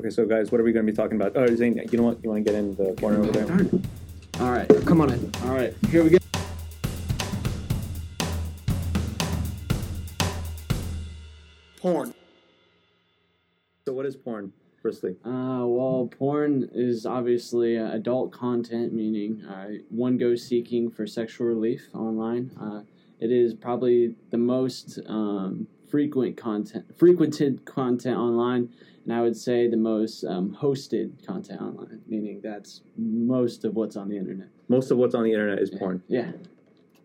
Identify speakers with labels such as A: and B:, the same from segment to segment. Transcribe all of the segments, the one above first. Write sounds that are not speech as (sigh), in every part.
A: Okay, so guys, what are we going to be talking about? Oh, Zane, you know what? You want to get in the corner over there?
B: Darn. All right.
C: Come on in.
B: All right. Here we go.
C: Porn.
A: So, what is porn, firstly?
B: Uh, well, porn is obviously uh, adult content, meaning uh, one goes seeking for sexual relief online. Uh, it is probably the most um, frequent content, frequented content online, and I would say the most um, hosted content online, meaning that's most of what's on the internet.
A: Most of what's on the internet is porn.
B: Yeah.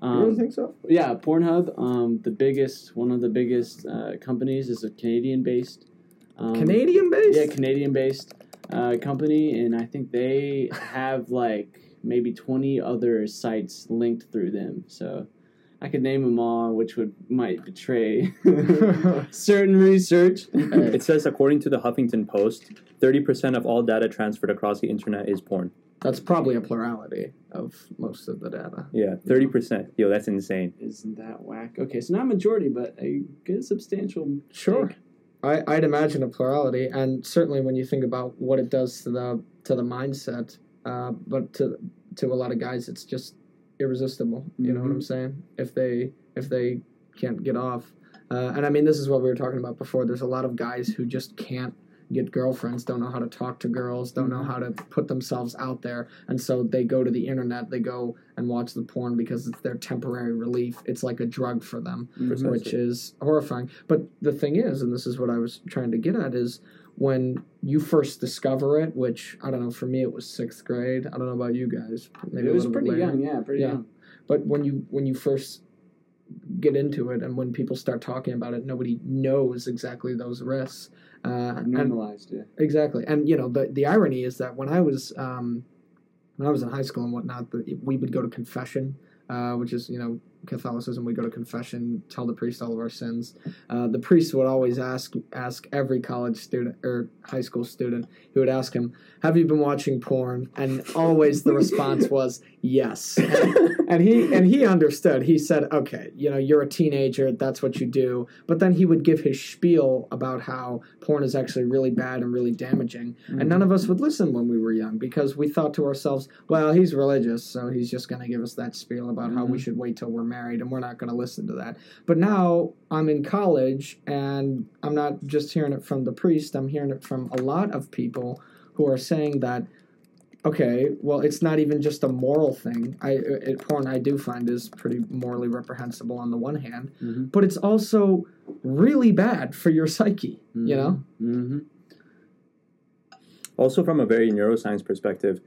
C: You really
B: Um,
C: think so?
B: yeah, Pornhub, um, the biggest, one of the biggest uh, companies, is a Canadian-based. Um,
C: Canadian based?
B: yeah, Canadian based uh, company, and I think they have like maybe 20 other sites linked through them. So I could name them all, which would might betray (laughs) certain research.
A: It says, according to the Huffington Post, 30% of all data transferred across the internet is porn.
C: That's probably a plurality of most of the data.
A: Yeah, 30%. Yo, that's insane.
B: Isn't that whack? Okay, so not majority, but a good substantial.
C: Sure.
B: take.
C: I, I'd imagine a plurality, and certainly when you think about what it does to the to the mindset, uh, but to to a lot of guys, it's just irresistible. You know what I'm saying? If they if they can't get off, uh, and I mean this is what we were talking about before. There's a lot of guys who just can't get girlfriends, don't know how to talk to girls, don't know how to put themselves out there, and so they go to the internet, they go and watch the porn because it's their temporary relief. It's like a drug for them
A: Precisely.
C: which is horrifying. But the thing is, and this is what I was trying to get at, is when you first discover it, which I don't know, for me it was sixth grade. I don't know about you guys. Maybe
B: it was pretty young, yeah, pretty
C: Yeah.
B: young.
C: But when you when you first get into it, and when people start talking about it, nobody knows exactly those risks. Uh, and
B: Normalized, yeah.
C: Exactly, and you know the the irony is that when I was um, when I was in high school and whatnot, we would go to confession, uh, which is you know Catholicism. We go to confession, tell the priest all of our sins. Uh, the priest would always ask ask every college student or high school student. He would ask him, "Have you been watching porn?" And always the response was yes. And, (laughs) and he and he understood. He said, "Okay, you know, you're a teenager. That's what you do." But then he would give his spiel about how porn is actually really bad and really damaging. And mm-hmm. none of us would listen when we were young because we thought to ourselves, "Well, he's religious, so he's just going to give us that spiel about how we mm-hmm. should wait till we're married, and we're not going to listen to that." But now I'm in college, and I'm not just hearing it from the priest. I'm hearing it from a lot of people who are saying that okay, well, it's not even just a moral thing. I it, porn I do find is pretty morally reprehensible on the one hand,
B: Mhm.
C: but it's also really bad for your psyche. You know,
B: Mm-hmm.
A: Also, from a very neuroscience perspective,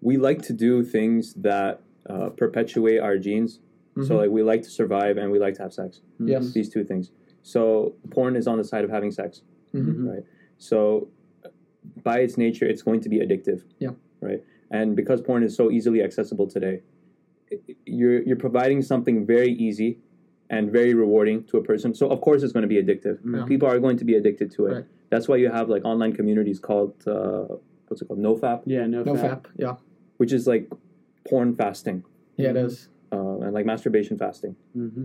A: we like to do things that uh, perpetuate our genes. So,
C: Mhm.
A: like, we like to survive and we like to have sex.
C: yes,
A: These two things. So, porn is on the side of having sex.
C: Mhm.
A: Right. So, by its nature, it's going to be addictive.
C: Yeah.
A: Right. And because porn is so easily accessible today, you're you're providing something very easy and very rewarding to a person. So of course it's going to be addictive.
C: Yeah.
A: People are going to be addicted to it.
C: Right.
A: That's why you have like online communities called uh, what's it called NoFap,
B: Yeah, NoFap.
C: no
B: fap.
C: fap. Yeah,
A: which is like porn fasting
C: yeah, it is.
A: uh, and like masturbation fasting.
B: Mm-hmm.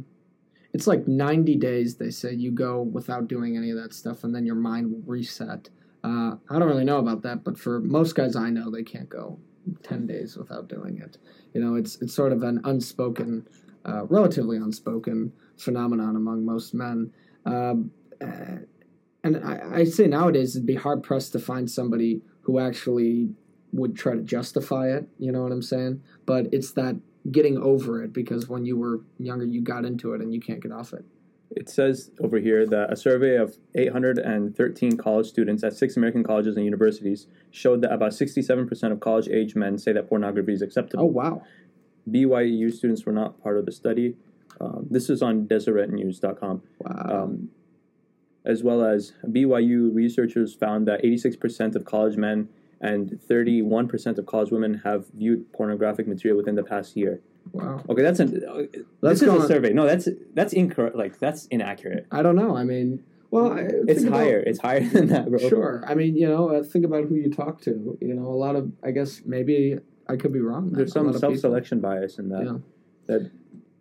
C: It's like 90 days, they say, you go without doing any of that stuff, and then your mind will reset. Uh, I don't really know about that, but for most guys I know, they can't go 10 days without doing it. You know, it's, it's sort of an unspoken, uh, relatively unspoken phenomenon among most men. Um, uh, and I, I say nowadays it'd be hard pressed to find somebody who actually would try to justify it. You know what I'm saying? But it's that getting over it because when you were younger, you got into it and you can't get off it.
A: It says over here that a survey of 813 college students at six American colleges and universities showed that about 67% of college age men say that pornography is acceptable.
C: Oh wow!
A: BYU students were not part of the study. Um, this is on DeseretNews.com.
C: Wow!
A: Um, as well as BYU researchers found that 86% of college men and 31% of college women have viewed pornographic material within the past year.
C: wow!
A: Okay, that's an. Uh,
C: Let's
A: this is a survey. No, that's that's incorrect. Like that's inaccurate.
C: I don't know. I mean, well, I-
A: It's
C: about-
A: higher. It's higher than that, bro.
C: Sure. I mean, you know, uh, think about who you talk to. You know, a lot of. I guess maybe I could be wrong.
A: There's some
C: lot of people-
A: self-selection bias in that.
C: Yeah.
A: That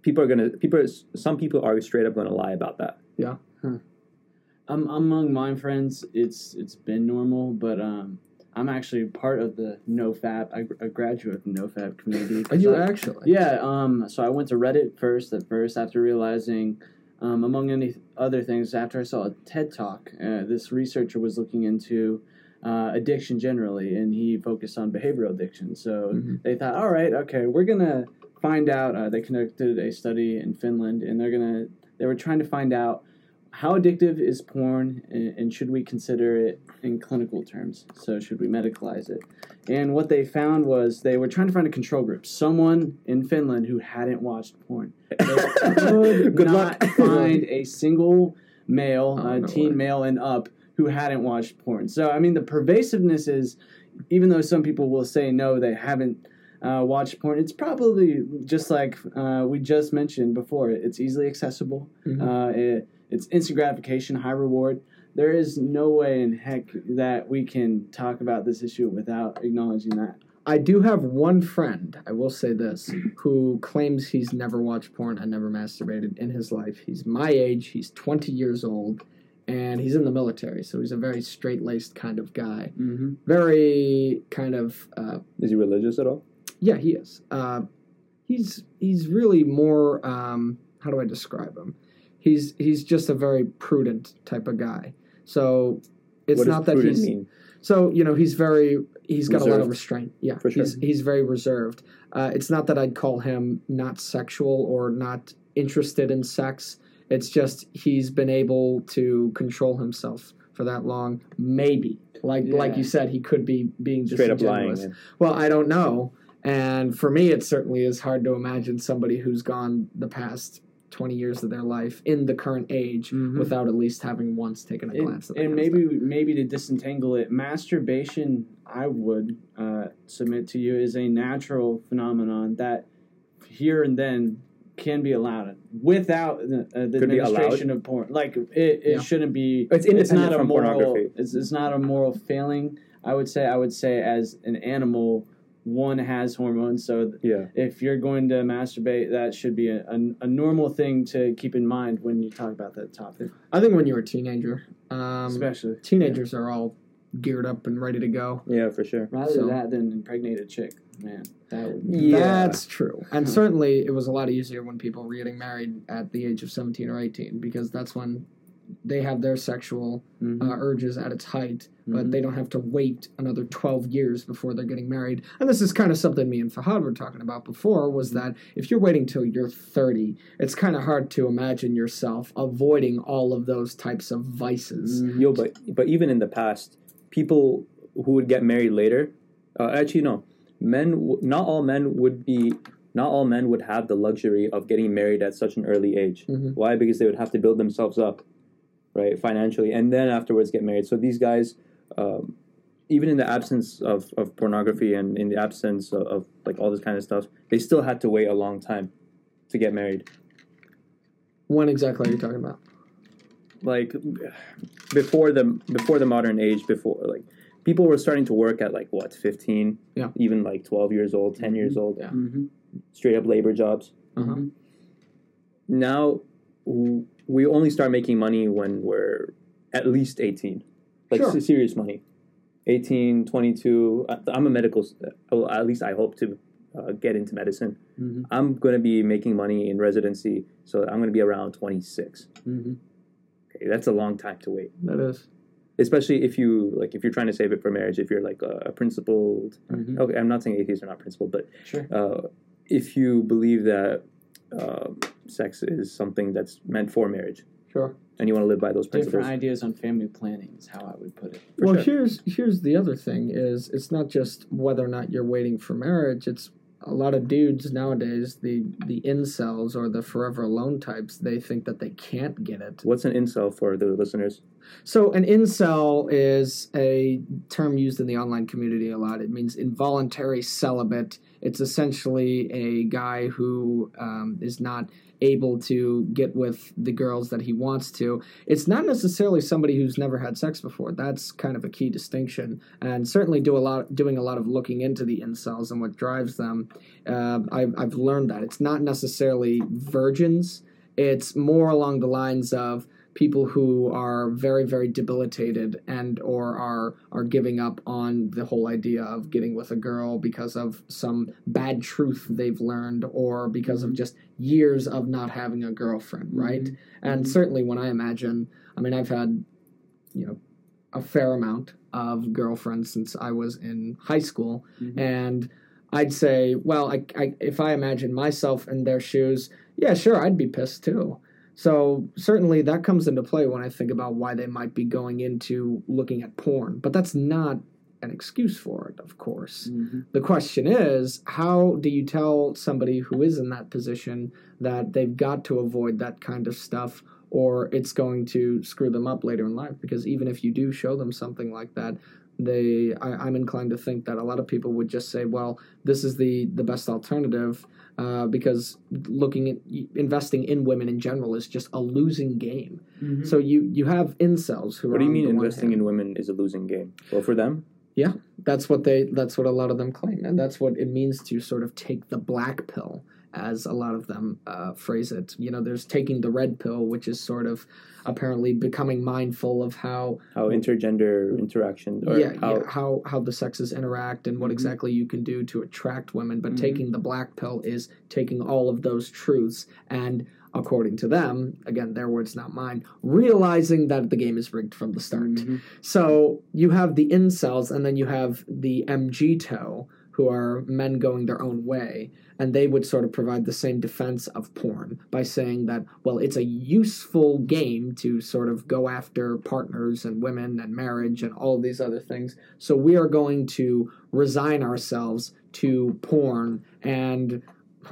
A: people are gonna people. Some people are straight up gonna lie about that. Yeah.
B: Um, among my friends, it's it's been normal, but um, I'm actually part of the NoFap. I, a graduate of the NoFap community.
C: Are you
B: I-
C: actually?
B: Yeah. Um. So I went to Reddit first. At first, after realizing, um, among any other things, after I saw a TED talk, uh, this researcher was looking into uh, addiction generally, and he focused on behavioral addiction. So
C: Mhm.
B: they thought, all right, okay, we're gonna find out. Uh, they conducted a study in Finland, and they're gonna they were trying to find out how addictive is porn, and, and should we consider it in clinical terms? So should we medicalize it? And what they found was they were trying to find a control group, someone in Finland who hadn't watched porn. They could (laughs)
A: Good
B: not
A: luck.
B: find a single male,
C: Oh,
B: uh,
C: no
B: teen
C: way.
B: male and up, who hadn't watched porn. So I mean, the pervasiveness is, even though some people will say no, they haven't. Uh, watched porn. It's probably just like uh, we just mentioned before. It's easily accessible.
C: Mhm.
B: Uh, it, it's instant gratification, high reward. There is no way in heck that we can talk about this issue without acknowledging that.
C: I do have one friend, I will say this, who claims he's never watched porn and never masturbated in his life. He's my age, he's 20 years old, and he's in the military, so he's a very straight laced kind of guy.
B: Mm-hmm.
C: Very kind of, uh,
A: Is he religious at all?
C: yeah, he is. Uh, he's he's really more, um, how do I describe him? He's he's just a very prudent type of guy. So it's
A: what
C: not that he's
A: mean?
C: so you know he's very he's got a lot of restraint. Yeah,
A: sure.
C: he's he's very reserved. Uh, it's not that I'd call him not sexual or not interested in sex. It's just he's been able to control himself for that long. Maybe like like you said, he could be being
A: Straight up lying. man.
C: Well, I don't know. And for me, it certainly is hard to imagine somebody who's gone the past 20 years of their life in the current age
B: Mhm.
C: without at least having once taken a
B: And,
C: at that
B: and
C: kind of
B: maybe maybe to disentangle it, masturbation, I would uh, submit to you, is a natural phenomenon that here and then can be allowed without the, uh, the administration of porn. Like it, it
C: Yeah.
B: shouldn't be.
A: It's
B: It's
A: independent
B: not a
A: from
B: moral.
A: pornography.
B: It's, it's not a moral failing. I would say. I would say as an animal, one has hormones, so
A: Yeah.
B: if you're going to masturbate, that should be a, a, a normal thing to keep in mind when you talk about that topic,
C: I think when you're a teenager, um,
B: especially
C: teenagers are all geared up and ready to go.
A: Yeah, for sure.
B: rather
C: So-
B: that than impregnated chick. Man, that.
A: Yeah.
C: That's true. And (laughs) certainly it was a lot easier when people were getting married at the age of 17 or 18 because that's when they have their sexual
B: Mhm.
C: uh, urges at its height, but
B: Mhm.
C: they don't have to wait another 12 years before they're getting married. And this is kind of something me and Fahad were talking about before was that if you're waiting till you're 30, it's kind of hard to imagine yourself avoiding all of those types of vices.
B: Mhm.
A: Yo, but but even in the past, people who would get married later, uh, actually no, men. w- Not all men would be. Not all men would have the luxury of getting married at such an early age.
C: Mhm.
A: Why? Because they would have to build themselves up, right, financially, and then afterwards get married. So these guys, um, even in the absence of, of pornography and in the absence of, of like all this kind of stuff, they still had to wait a long time to get married.
C: When exactly are you talking about?
A: like before the before the modern age before like people were starting to work at like what 15
C: Yeah.
A: even like 12 years old 10 years old
C: Yeah.
B: Mhm.
A: straight up labor jobs
C: Uh-huh.
A: Now w- we only start making money when we're at least 18 like
C: Sure.
A: serious money 18 22 I- i'm a medical well, at least i hope to uh, get into medicine
B: Mhm.
A: i'm going to be making money in residency so i'm going to be around 26
B: Mhm.
A: okay, that's a long time to wait
C: That is.
A: especially if you like if you're trying to save it for marriage if you're like a, a principled
B: Mhm.
A: okay i'm not saying atheists are not principled but
B: Sure.
A: uh, if you believe that um sex is something that's meant for marriage
C: Sure.
A: and you want to live by those
B: Different ideas on family planning is how I would put it.
A: For
C: well,
A: sure.
C: here's here's the other thing is it's not just whether or not you're waiting for marriage. It's a lot of dudes nowadays, the the incels or the forever alone types, they think that they can't get it.
A: what's an incel for the listeners
C: So an incel is a term used in the online community a lot. It means involuntary celibate. It's essentially a guy who um, is not able to get with the girls that he wants to. It's not necessarily somebody who's never had sex before. That's kind of a key distinction, and certainly do a lot doing a lot of looking into the incels and what drives them. Uh, I've, I've learned that it's not necessarily virgins. It's more along the lines of people who are very very debilitated and or are are giving up on the whole idea of getting with a girl because of some bad truth they've learned or because of just years of not having a girlfriend right and
B: Mhm.
C: certainly when i imagine i mean i've had you know a fair amount of girlfriends since i was in high school
B: Mhm.
C: and I'd say, well, I, I, if I imagine myself in their shoes, yeah, sure, I'd be pissed too. So certainly that comes into play when I think about why they might be going into looking at porn. But that's not an excuse for it, of course.
B: Mhm.
C: The question is, how do you tell somebody who is in that position that they've got to avoid that kind of stuff or it's going to screw them up later in life? Because even if you do show them something like that, they I, I'm inclined to think that a lot of people would just say, well, this is the the best alternative uh, because looking at investing in women in general is just a losing game.
B: Mhm.
C: So you you have incels who are
A: What
C: are
A: do you mean investing in women is a losing game? Well, for them, Yeah,
C: that's what they that's what a lot of them claim and that's what it means to sort of take the black pill as a lot of them uh, phrase it you know there's taking the red pill which is sort of apparently becoming mindful of how
A: how intergender interaction or
C: yeah,
A: how
C: yeah how how the sexes interact and what
B: Mhm.
C: exactly you can do to attract women but
B: Mhm.
C: taking the black pill is taking all of those truths and according to them again their words not mine realizing that the game is rigged from the start
B: Mhm.
C: so you have the incels, and then you have the MGTOW, who are men going their own way, and they would sort of provide the same defense of porn by saying that, well, it's a useful game to sort of go after partners and women and marriage and all these other things. So we are going to resign ourselves to porn and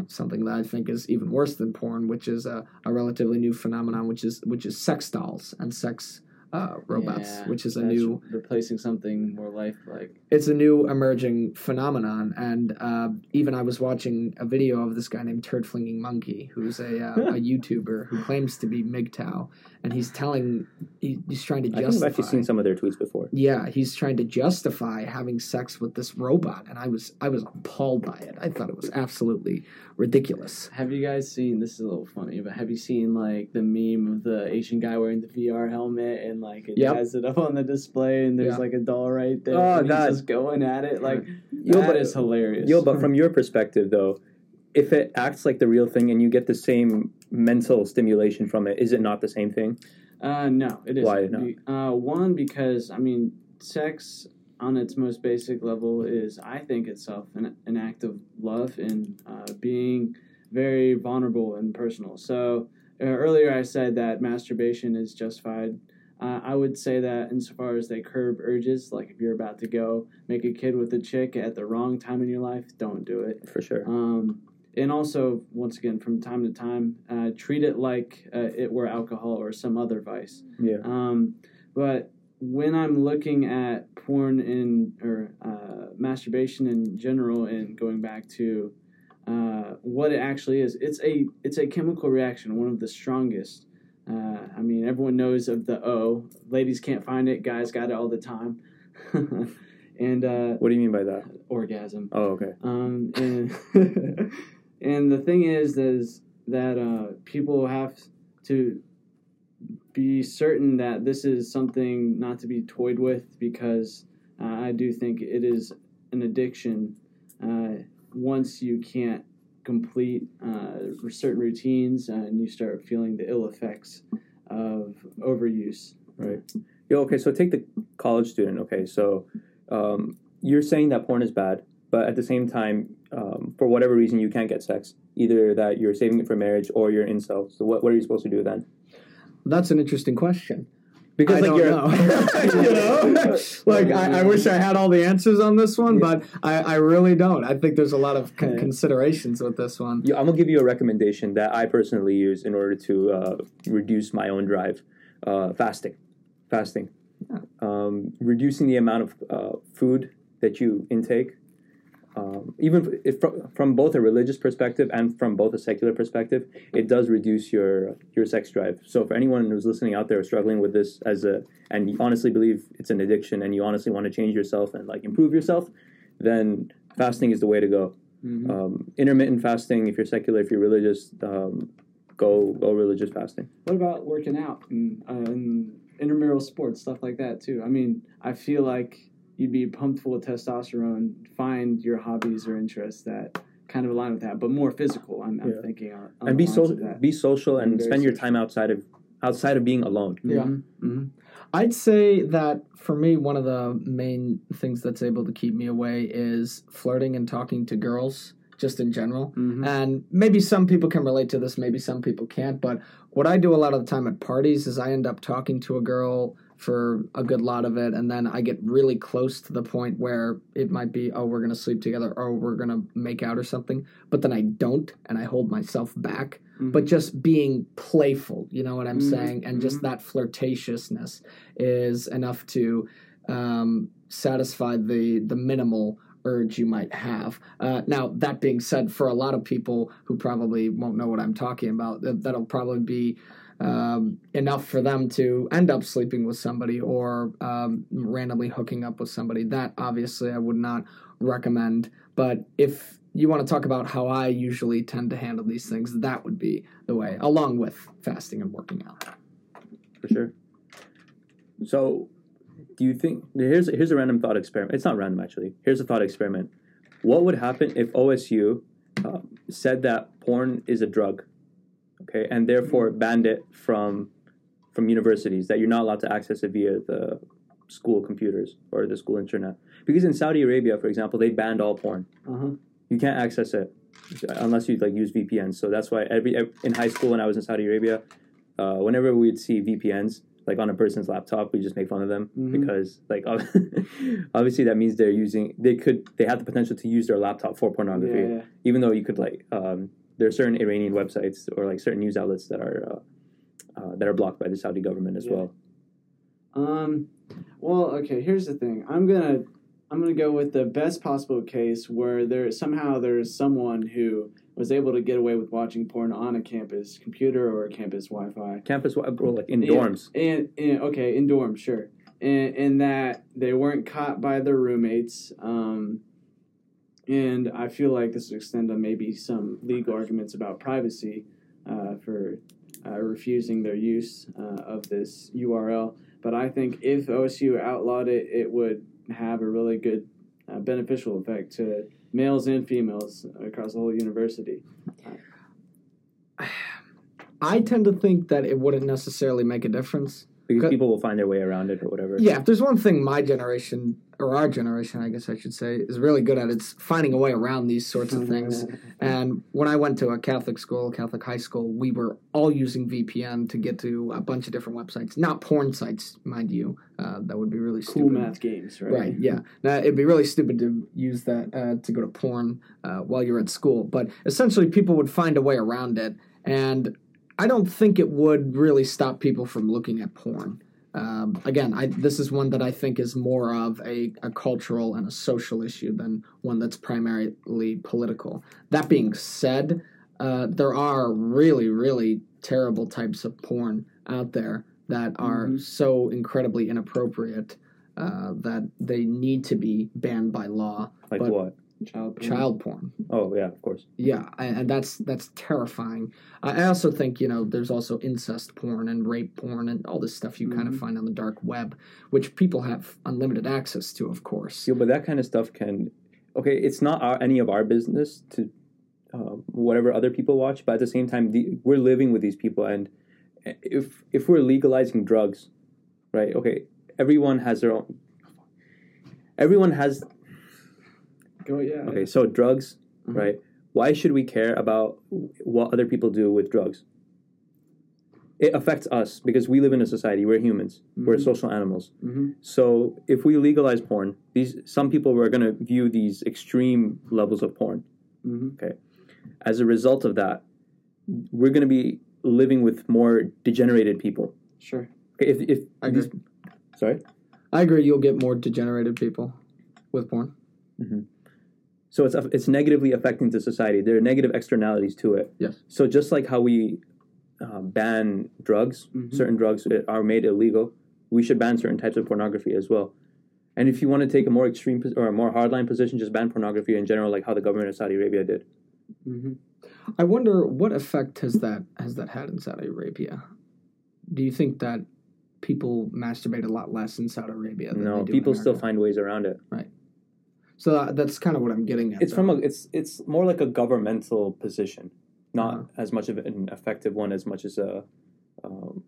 C: something that I think is even worse than porn, which is a, a relatively new phenomenon, which is which is sex dolls and sex uh, robots,
B: Yeah,
C: which is a
B: that's
C: new
B: replacing something more lifelike.
C: it's a new emerging phenomenon. And uh, even I was watching a video of this guy named Turd Flinging Monkey, who's a, uh, a (laughs) YouTuber who claims to be MGTOW, and he's telling he, he's trying to
A: I think I've
C: justify.
A: actually seen some of their tweets before.
C: yeah, he's trying to justify having sex with this robot, and I was I was appalled by it. I thought it was absolutely ridiculous.
B: Have you guys seen? This is a little funny, but have you seen like the meme of the Asian guy wearing the VR helmet and like it
C: Yep.
B: has it up on the display and there's
C: Yeah.
B: like a doll right there
A: Oh,
B: and just going at it like
A: Yo,
B: that
A: but-
B: is hilarious.
A: Yo, but (laughs) from your perspective though, if it acts like the real thing and you get the same mental stimulation from it, is it not the same thing?
B: Uh, no, it isn't.
A: Why not?
B: Uh, one because I mean, sex on its most basic level is, I think, itself an, an act of love and uh, being very vulnerable and personal. So uh, earlier I said that masturbation is justified. Uh, I would say that insofar as they curb urges, like if you're about to go make a kid with a chick at the wrong time in your life, don't do it.
A: For sure.
B: Um, and also, once again, from time to time, uh, treat it like uh, it were alcohol or some other vice.
A: Yeah.
B: Um, but when I'm looking at porn and or uh, masturbation in general, and going back to uh, what it actually is, it's a it's a chemical reaction, one of the strongest. I mean, everyone knows of the O. Ladies can't find it, guys got it all the time. (laughs) and uh,
A: What do you mean by that?
B: orgasm.
A: Oh, okay.
B: Um, (laughs) and (laughs) and the thing is, is that uh, people have to be certain that this is something not to be toyed with because uh, I do think it is an addiction. Uh, once you can't complete uh, certain routines uh, and you start feeling the ill effects of overuse.
A: Right. Yo, okay, so take the college student. Okay, so um, you're saying that porn is bad, but at the same time, um, for whatever reason, you can't get sex. Either that you're saving it for marriage or you're in incel. So what, what are you supposed to do then?
C: That's an interesting question.
A: Because
C: I
A: like
C: don't
A: you're,
C: know. (laughs) you know, (laughs) like I, I wish I had all the answers on this one, but I, I really don't. I think there's a lot of con-
B: Yeah.
C: considerations with this one.
A: Yeah, I'm gonna give you a recommendation that I personally use in order to uh, reduce my own drive. Uh, fasting, fasting, um, reducing the amount of uh, food that you intake. Um, even if from, from both a religious perspective and from both a secular perspective, it does reduce your your sex drive. So for anyone who's listening out there struggling with this as a and you honestly believe it's an addiction and you honestly want to change yourself and like improve yourself, then fasting is the way to go
B: Mhm.
A: um, intermittent fasting if you're secular if you're religious um, go go religious fasting.
B: What about working out and, uh, and intramural sports, stuff like that too? I mean, I feel like you'd be pumped full of testosterone. Find your hobbies or interests that kind of align with that, but more physical. I'm, I'm
A: Yeah.
B: thinking on, on
A: and be
B: lines
A: so
B: of that.
A: be social and
B: Very
A: spend your time outside of outside of being alone.
C: Yeah.
B: hmm
C: I'd say that for me, one of the main things that's able to keep me away is flirting and talking to girls, just in general.
B: hmm
C: And maybe some people can relate to this, maybe some people can't. But what I do a lot of the time at parties is I end up talking to a girl for a good lot of it, and then I get really close to the point where it might be, oh, we're gonna sleep together, or we're gonna make out or something. But then I don't, and I hold myself back. But just being playful, you know what I'm
B: Mhm,
C: saying, and just that flirtatiousness is enough to um, satisfy the the minimal urge you might have. Uh, now, that being said, for a lot of people who probably won't know what I'm talking about, that'll probably be um, enough for them to end up sleeping with somebody or um, randomly hooking up with somebody. That obviously I would not recommend. But if you want to talk about how I usually tend to handle these things, that would be the way, along with fasting and working out.
A: for sure. So, do you think here's here's a random thought experiment? It's not random actually. Here's a thought experiment. What would happen if OSU um, said that porn is a drug, okay, and therefore banned it from from universities that you're not allowed to access it via the school computers or the school internet? Because in Saudi Arabia, for example, they banned all porn.
B: Uh-huh.
A: You can't access it unless you like use VPNs. So that's why every in high school when I was in Saudi Arabia, uh, whenever we'd see VPNs like on a person's laptop, we just make fun of them
B: Mhm.
A: because like (laughs) obviously that means they're using they could they have the potential to use their laptop for pornography,
B: yeah.
A: even though you could like um, there are certain Iranian websites or like certain news outlets that are uh, uh, that are blocked by the Saudi government as
B: Yeah.
A: well.
B: Um, well, okay. Here's the thing. I'm gonna I'm gonna go with the best possible case where there somehow there's someone who was able to get away with watching porn on a campus computer or campus Wi-Fi.
A: Campus Wi-Fi, or like in
B: Yeah.
A: dorms.
B: And, and okay, in dorms, sure. And, and that they weren't caught by their roommates. Um, and I feel like this would extend on maybe some legal arguments about privacy uh, for uh, refusing their use uh, of this URL. But I think if OSU outlawed it, it would have a really good uh, beneficial effect to males and females across the whole university. (sighs)
C: I tend to think that it wouldn't necessarily make a difference.
A: Because people will find their way around it or whatever.
C: Yeah, if there's one thing my generation, or our generation, I guess I should say, is really good at, it's finding a way around these sorts of things. (laughs) And when I went to a Catholic school, Catholic high school, we were all using VPN to get to a bunch of different websites. Not porn sites, mind you. Uh, that would be really
B: cool
C: stupid.
B: math games, right?
C: Right, yeah. Now, it'd be really stupid to use that uh, to go to porn uh, while you're at school. But essentially, people would find a way around it. And I don't think it would really stop people from looking at porn. Um, again, I, this is one that I think is more of a, a cultural and a social issue than one that's primarily political. That being said, uh, there are really, really terrible types of porn out there that are
B: Mhm.
C: so incredibly inappropriate uh, that they need to be banned by law.
A: Like
C: But-
A: what?
B: Child porn.
C: Child porn.
A: Oh yeah, of course.
C: Yeah, and and that's that's terrifying. I I also think you know there's also incest porn and rape porn and all this stuff you kind of
B: Mhm.
C: find on the dark web, which people have unlimited access to, of course.
A: Yeah, but that kind of stuff can. Okay, it's not our, any of our business to um, whatever other people watch, but at the same time, the, we're living with these people, and if if we're legalizing drugs, right? Okay, everyone has their own. Everyone has
B: Go, yeah.
A: okay. So drugs,
B: Mhm.
A: right? Why should we care about what other people do with drugs? It affects us because we live in a society. We're humans. We're
B: Mhm.
A: social animals.
B: hmm
A: So if we legalize porn, these some people are going to view these extreme levels of porn.
B: hmm
A: As a result of that, we're going to be living with more degenerated people.
B: Sure.
A: Okay, if if
C: I
A: these- sorry,
C: I agree. You'll get more degenerated people with porn.
A: So it's it's negatively affecting the society. There are negative externalities to it.
C: Yes.
A: So just like how we um, ban drugs,
B: Mhm.
A: certain drugs are made illegal. We should ban certain types of pornography as well. And if you want to take a more extreme or a more hardline position, just ban pornography in general, like how the government of Saudi Arabia did.
B: hmm
C: I wonder what effect has that has that had in Saudi Arabia? Do you think that people masturbate a lot less in Saudi Arabia? Than
A: no,
C: they do
A: people still find ways around it.
C: So that- that's kind of what I'm getting at.
A: It's
C: though.
A: from a it's it's more like a governmental position, not
C: Uh-huh.
A: as much of an effective one as much as a um,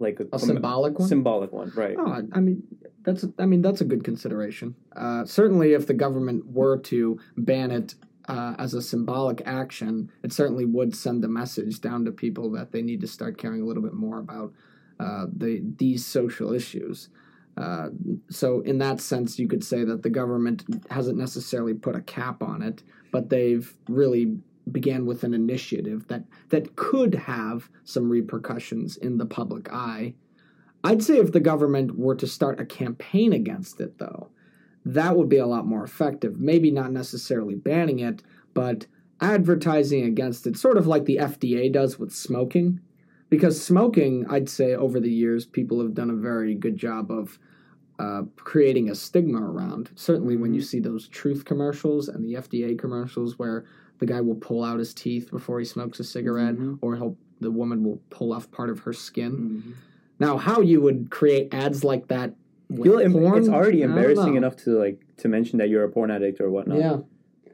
A: like a,
C: a symbolic one.
A: symbolic one, right?
C: Oh, I- I mean, that's I mean that's a good consideration. Uh, certainly, if the government were to ban it uh, as a symbolic action, it certainly would send a message down to people that they need to start caring a little bit more about uh, the these social issues. Uh, so, in that sense, you could say that the government hasn't necessarily put a cap on it, but they've really began with an initiative that that could have some repercussions in the public eye. I'd say if the government were to start a campaign against it, though, that would be a lot more effective. Maybe not necessarily banning it, but advertising against it, sort of like the FDA does with smoking. Because smoking, I'd say over the years, people have done a very good job of uh, creating a stigma around. Certainly, when you see those truth commercials and the FDA commercials where the guy will pull out his teeth before he smokes a cigarette,
B: Mhm.
C: or he'll the woman will pull off part of her skin.
B: Mhm.
C: Now, how you would create ads like that with porn?
A: it's already embarrassing enough to like to mention that you're a porn addict or whatnot.
C: Yeah,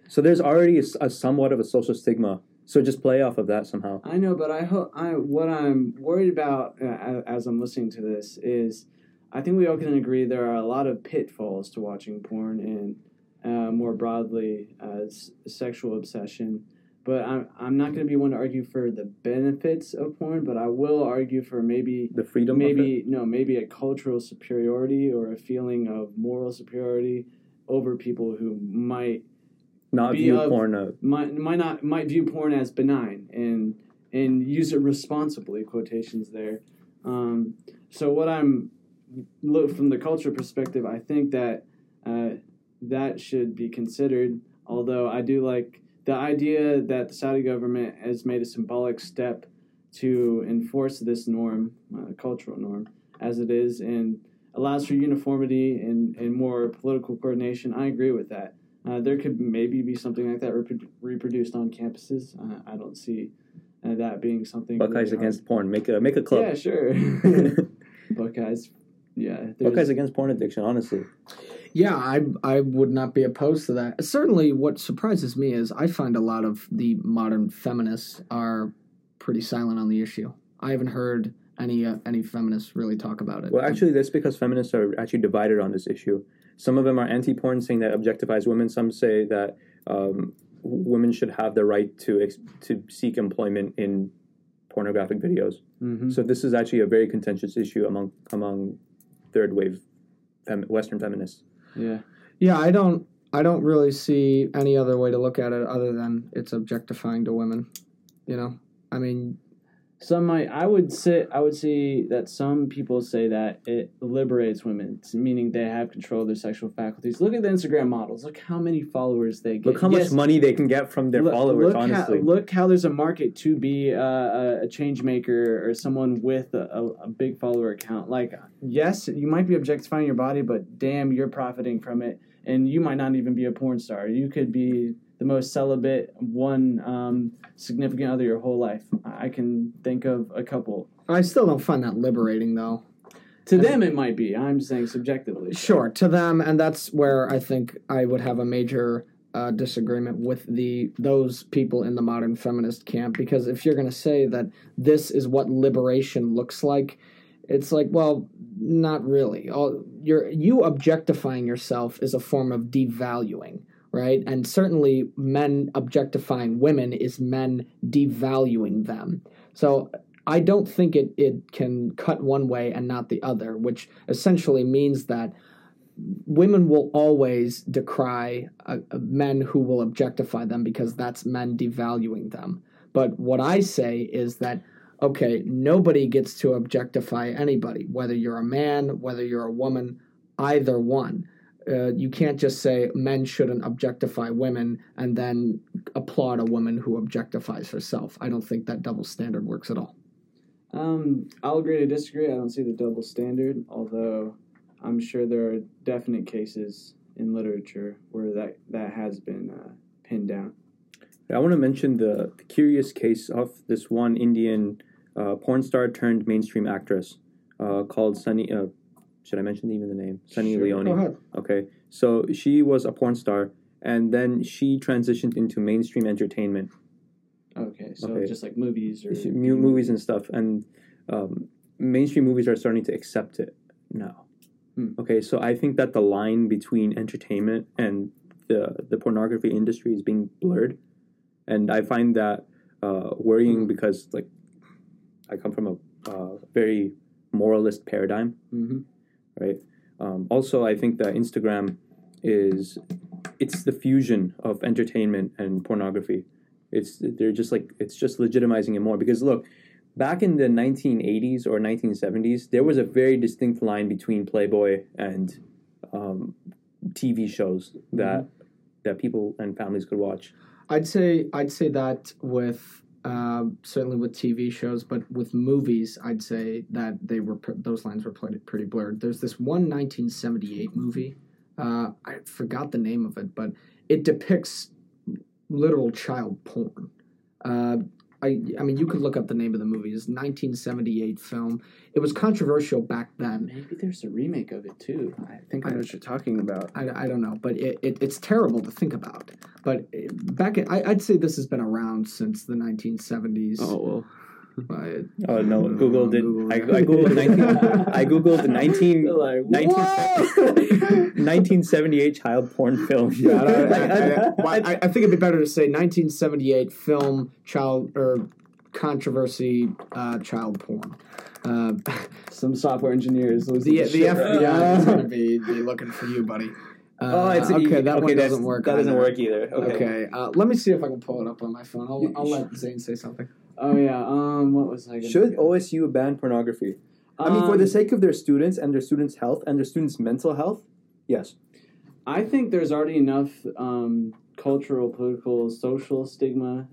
A: So there's already a, a somewhat of a social stigma. So just play off of that somehow.
B: I know, but I hope I what I'm worried about uh, as I'm listening to this is, I think we all can agree there are a lot of pitfalls to watching porn and uh, more broadly uh, s- sexual obsession. But I'm I'm not going to be one to argue for the benefits of porn, but I will argue for maybe
A: The freedom.
B: maybe no maybe a cultural superiority or a feeling of moral superiority over people who might
A: not view
B: of-
A: porn. Uh,
B: might might not might view porn as benign and and use it responsibly quotations there um, so what i'm look from the culture perspective i think that uh, that should be considered although i do like the idea that the saudi government has made a symbolic step to enforce this norm uh, cultural norm as it is and allows for uniformity and, and more political coordination i agree with that uh, there could maybe be something like that reprodu- reproduced on campuses. Uh, I don't see uh, that being something.
A: Buckeyes
B: really
A: against porn. Make a make a
B: hard. Yeah, sure. (laughs) Buckeyes. Yeah. there's-
A: Buckeyes against porn addiction. Honestly,
C: yeah, I I would not be opposed to that. Certainly, what surprises me is I find a lot of the modern feminists are pretty silent on the issue. I haven't heard any uh, any feminists really talk about it.
A: well, actually, that's because feminists are actually divided on this issue. Some of them are anti-porn, saying that objectifies women. Some say that um, women should have the right to ex- to seek employment in pornographic videos.
B: Mhm.
A: So this is actually a very contentious issue among among third wave fem- Western feminists.
B: Yeah.
C: yeah, I don't I don't really see any other way to look at it other than it's objectifying to women. You know, I mean,
B: Some might. I would say. I would see that some people say that it liberates women, meaning they have control of their sexual faculties. Look at the Instagram models. Look how many followers they get.
A: Look how
B: Yes,
A: much money they can get from their
B: look,
A: followers.
B: look
A: honestly,
B: How, look how there's a market to be uh, a, a change maker or someone with a, a, a big follower account. Like, yes, you might be objectifying your body, but damn, you're profiting from it. And you might not even be a porn star. You could be the most celibate one um, significant other your whole life. I can think of a couple.
C: I still don't find that liberating though.
B: To them, it might be. I'm saying subjectively.
C: Sure, to them, and that's where I think I would have a major uh, disagreement with the those people in the modern feminist camp. Because if you're going to say that this is what liberation looks like, it's like, well, not really. All, you're you objectifying yourself is a form of devaluing, right? And certainly, men objectifying women is men devaluing them. So I don't think it, it can cut one way and not the other, which essentially means that women will always decry uh, uh, men who will objectify them because that's men devaluing them. But what I say is that, okay, nobody gets to objectify anybody, whether you're a man, whether you're a woman, either one. Uh, you can't just say men shouldn't objectify women and then applaud a woman who objectifies herself. I don't think that double standard works at all.
B: Um, I'll agree to disagree. I don't see the double standard, although I'm sure there are definite cases in literature where that that has been uh, pinned down.
A: I want to mention the, the curious case of this one Indian uh, porn star turned mainstream actress uh, called Sunny. Uh, should I mention even the name? Sunny
B: Sure.
A: Leone.
C: Go ahead.
A: Okay, so she was a porn star, and then she transitioned into mainstream entertainment,
B: Okay, so
A: Okay.
B: just like movies or
A: She- movies and stuff, and um, mainstream movies are starting to accept it now.
B: Hmm.
A: Okay, so I think that the line between entertainment and the the pornography industry is being blurred, and I find that uh, worrying
B: Hmm.
A: because like I come from a uh, very moralist paradigm,
B: hmm
A: right? Um, also, I think that Instagram is it's the fusion of entertainment and pornography. It's they're just like it's just legitimizing it more because look, back in the 1980s or 1970s, there was a very distinct line between Playboy and um, TV shows that that people and families could watch.
C: I'd say I'd say that with um, certainly with TV shows, but with movies, I'd say that they were those lines were pretty, pretty blurred. There's this one 1978 movie. Uh, I forgot the name of it, but it depicts literal child porn. Uh, I I mean, you could look up the name of the movie. It's a 1978 film. It was controversial back then.
B: Maybe there's a remake of it too. I think I know what you're talking about.
C: I, I don't know, but it, it, it's terrible to think about. But uh, back, in, I, I'd say this has been around since the 1970s.
B: Oh well.
C: But
A: Oh no, Google did.
C: Google.
A: I, I googled 19. I (laughs) googled the 19.
B: like
A: 1978 (laughs) child porn film.
C: Yeah, I, I,
A: Like,
C: I, (laughs) why- I, I think it'd be better to say 1978 film child or controversy uh, child porn. Uh,
B: some software engineers. losing
C: the
B: their
C: the
B: shit.
C: FBI is going to be, be looking for you, buddy. Uh,
A: oh, it's
C: okay. That one doesn't work.
A: That doesn't work either. Okay.
C: Okay, uh, let me see if I can pull it up on my phone. I'll, I'll let Zane say something.
B: Oh yeah. Um. What was I?
A: Should? OSU ban pornography? I mean, for
B: Um,
A: the sake of their students and their students' health and their students' mental health, yes.
B: I think there's already enough um, cultural, political, social stigma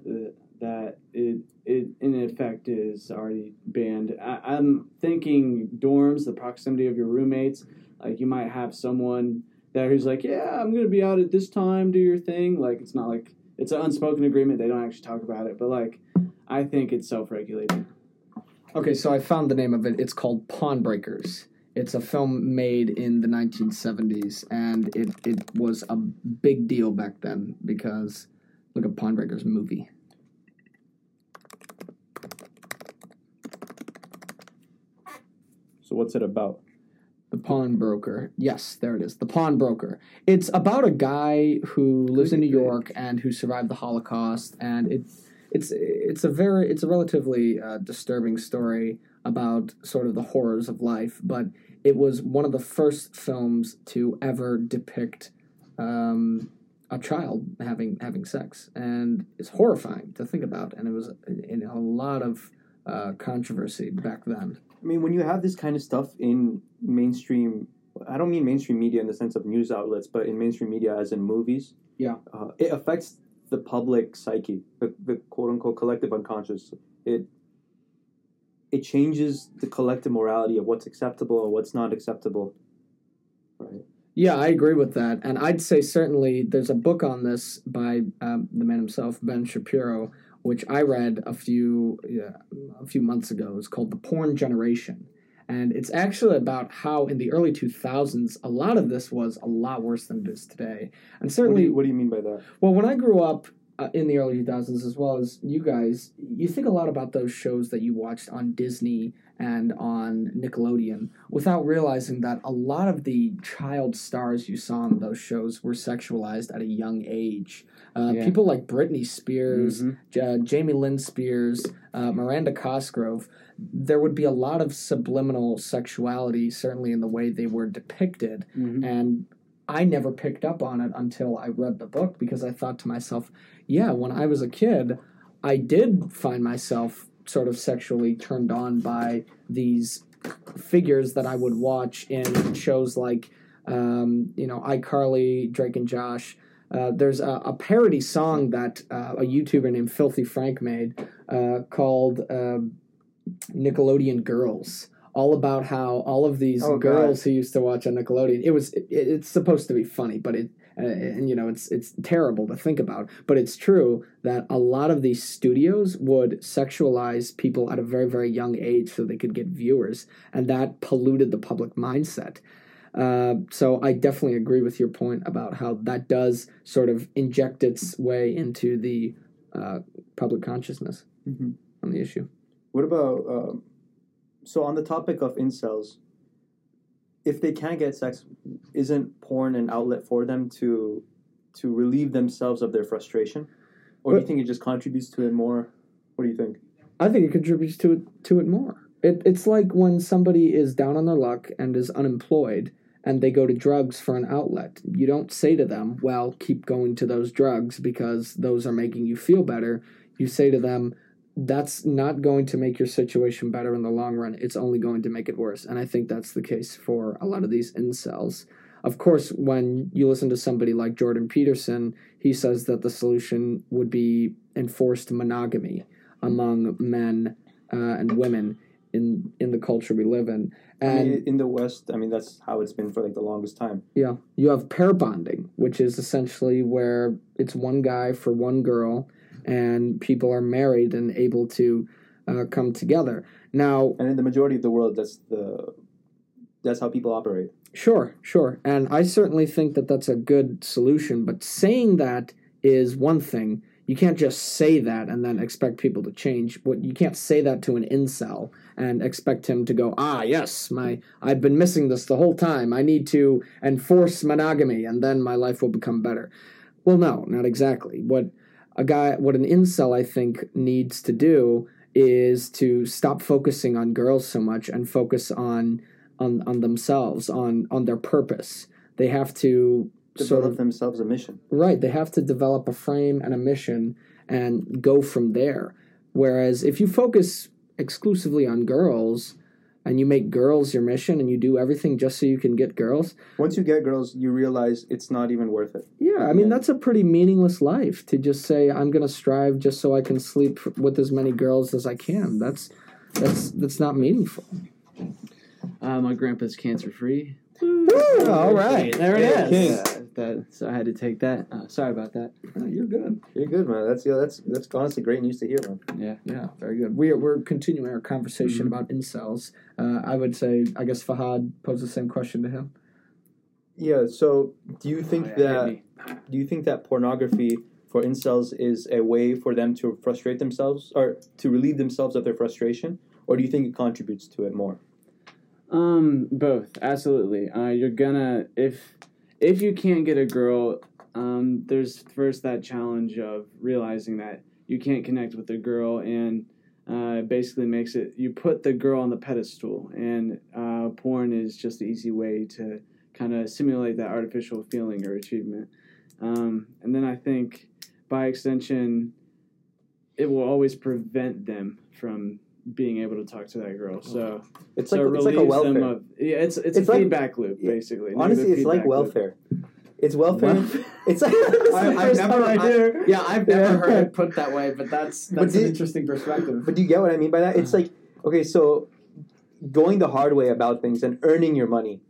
B: that it, it in effect is already banned. I, I'm thinking dorms, the proximity of your roommates. Like you might have someone there who's like, "Yeah, I'm gonna be out at this time. Do your thing." Like it's not like it's an unspoken agreement. They don't actually talk about it, but like I think it's self-regulated.
C: Okay, so I found the name of it. It's called Pawnbreakers. It's a film made in the 1970s, and it, it was a big deal back then because look at Pawnbreakers movie.
A: So what's it about?
C: The Pawnbroker. Yes, there it is. The Pawnbroker. It's about a guy who lives in New York and who survived the Holocaust, and it's it's it's a very it's a relatively uh, disturbing story about sort of the horrors of life. But it was one of the first films to ever depict um, a child having having sex, and it's horrifying to think about. And it was in a lot of uh, controversy back then.
A: I mean, when you have this kind of stuff in mainstream, I don't mean mainstream media in the sense of news outlets, but in mainstream media, as in movies,
C: Yeah.
A: uh, it affects the public psyche, the, the quote unquote collective unconscious. It it changes the collective morality of what's acceptable and what's not acceptable. Right.
C: Yeah, I agree with that, and I'd say certainly there's a book on this by um, the man himself, Ben Shapiro, which I read a few yeah, a few months ago. It's called "The Porn Generation," and it's actually about how in the early 2000s a lot of this was a lot worse than it is today, and
A: What do,
C: certainly
A: you, what do you mean by that?
C: well, when I grew up uh, in the early 2000s, as well as you guys, you think a lot about those shows that you watched on Disney and on Nickelodeon without realizing that a lot of the child stars you saw on those shows were sexualized at a young age. Uh,
B: Yeah.
C: People like Britney Spears,
B: Mhm.
C: J- uh, Jamie Lynn Spears, uh, Miranda Cosgrove, there would be a lot of subliminal sexuality, certainly in the way they were depicted.
B: Mhm.
C: And I never picked up on it until I read the book because I thought to myself, yeah, when I was a kid, I did find myself sort of sexually turned on by these figures that I would watch in shows like, um, you know, iCarly, Drake and Josh. Uh, there's a, a parody song that uh, a YouTuber named Filthy Frank made uh, called uh, Nickelodeon Girls, all about how all of these
A: Oh, God.
C: girls who used to watch on Nickelodeon. It was it, it's supposed to be funny, but it and, and you know it's it's terrible to think about but it's true that a lot of these studios would sexualize people at a very very young age so they could get viewers and that polluted the public mindset uh, so I definitely agree with your point about how that does sort of inject its way into the uh, public consciousness
A: Mm-hmm.
C: on the issue.
A: What about um, so on the topic of incels? If they can't get sex, isn't porn an outlet for them to to relieve themselves of their frustration, or do you think it just contributes to it more? What do you think?
C: I think it contributes to it to it more. It, it's like when somebody is down on their luck and is unemployed and they go to drugs for an outlet. You don't say to them, "Well, keep going to those drugs because those are making you feel better." You say to them, "That's not going to make your situation better in the long run. It's only going to make it worse." And I think that's the case for a lot of these incels. Of course, when you listen to somebody like Jordan Peterson, he says that the solution would be enforced monogamy among men uh, and women in in the culture we live in.
A: I
C: And
A: mean, in the West, I mean that's how it's been for like the longest time.
C: yeah, you have pair bonding, which is essentially where it's one guy for one girl, and people are married and able to uh, come together. Now,
A: And in the majority of the world, that's the that's how people operate.
C: Sure, sure. And I certainly think that that's a good solution, but saying that is one thing. You can't just say that and then expect people to change. What you can't say that to an incel and expect him to go, "Ah, yes, my I've been missing this the whole time. I need to enforce monogamy and then my life will become better." Well, no, not exactly. What a guy what an incel I think needs to do is to stop focusing on girls so much and focus on on on themselves on on their purpose they have to sort
A: Develop
C: of
A: themselves a mission.
C: right they have to develop a frame and a mission and go from there whereas if you focus exclusively on girls and you make girls your mission and you do everything just so you can get girls
A: Once you get girls, you realize it's not even worth it.
C: yeah i mean
A: Yeah.
C: that's a pretty meaningless life to just say i'm going to strive just so i can sleep with as many girls as i can that's that's that's not meaningful
B: Uh, my grandpa's cancer free.
C: all right there it is
A: King.
B: That, so I had to take that. Uh, sorry about that.
C: No, you're good
A: You're good, man. That's yeah. That's that's honestly great news to hear, man.
B: Yeah.
C: Yeah, very good. We're we're continuing our conversation about incels. Uh, I would say, I guess Fahad posed the same question to him.
A: Yeah. So, do you think
B: Oh, yeah,
A: that
B: me.
A: do you think that pornography for incels is a way for them to frustrate themselves or to relieve themselves of their frustration, or do you think it contributes to it more?
B: Um, both, absolutely. Uh, you're gonna if if you can't get a girl, um, there's first that challenge of realizing that you can't connect with a girl, and uh, basically makes it you put the girl on the pedestal, and uh, porn is just the easy way to kind of simulate that artificial feeling or achievement. Um, and then I think by extension, it will always prevent them from being able to talk to that girl. So
A: It's
B: so
A: like
B: it
A: it's like a welfare.
B: of yeah, it's it's,
A: It's
B: a
A: like-
B: feedback loop
A: yeah.
B: basically.
A: Honestly, it's like
B: feedback loop.
A: welfare. It's welfare.
B: Welfare.
A: It's like (laughs)
C: I- I've never- I- Yeah, I've never
A: Yeah.
C: heard it put that way, but that's
A: But
C: that's an
A: did-
C: interesting perspective.
A: But do you get what I mean by that? It's like okay, so going the hard way about things and earning your money,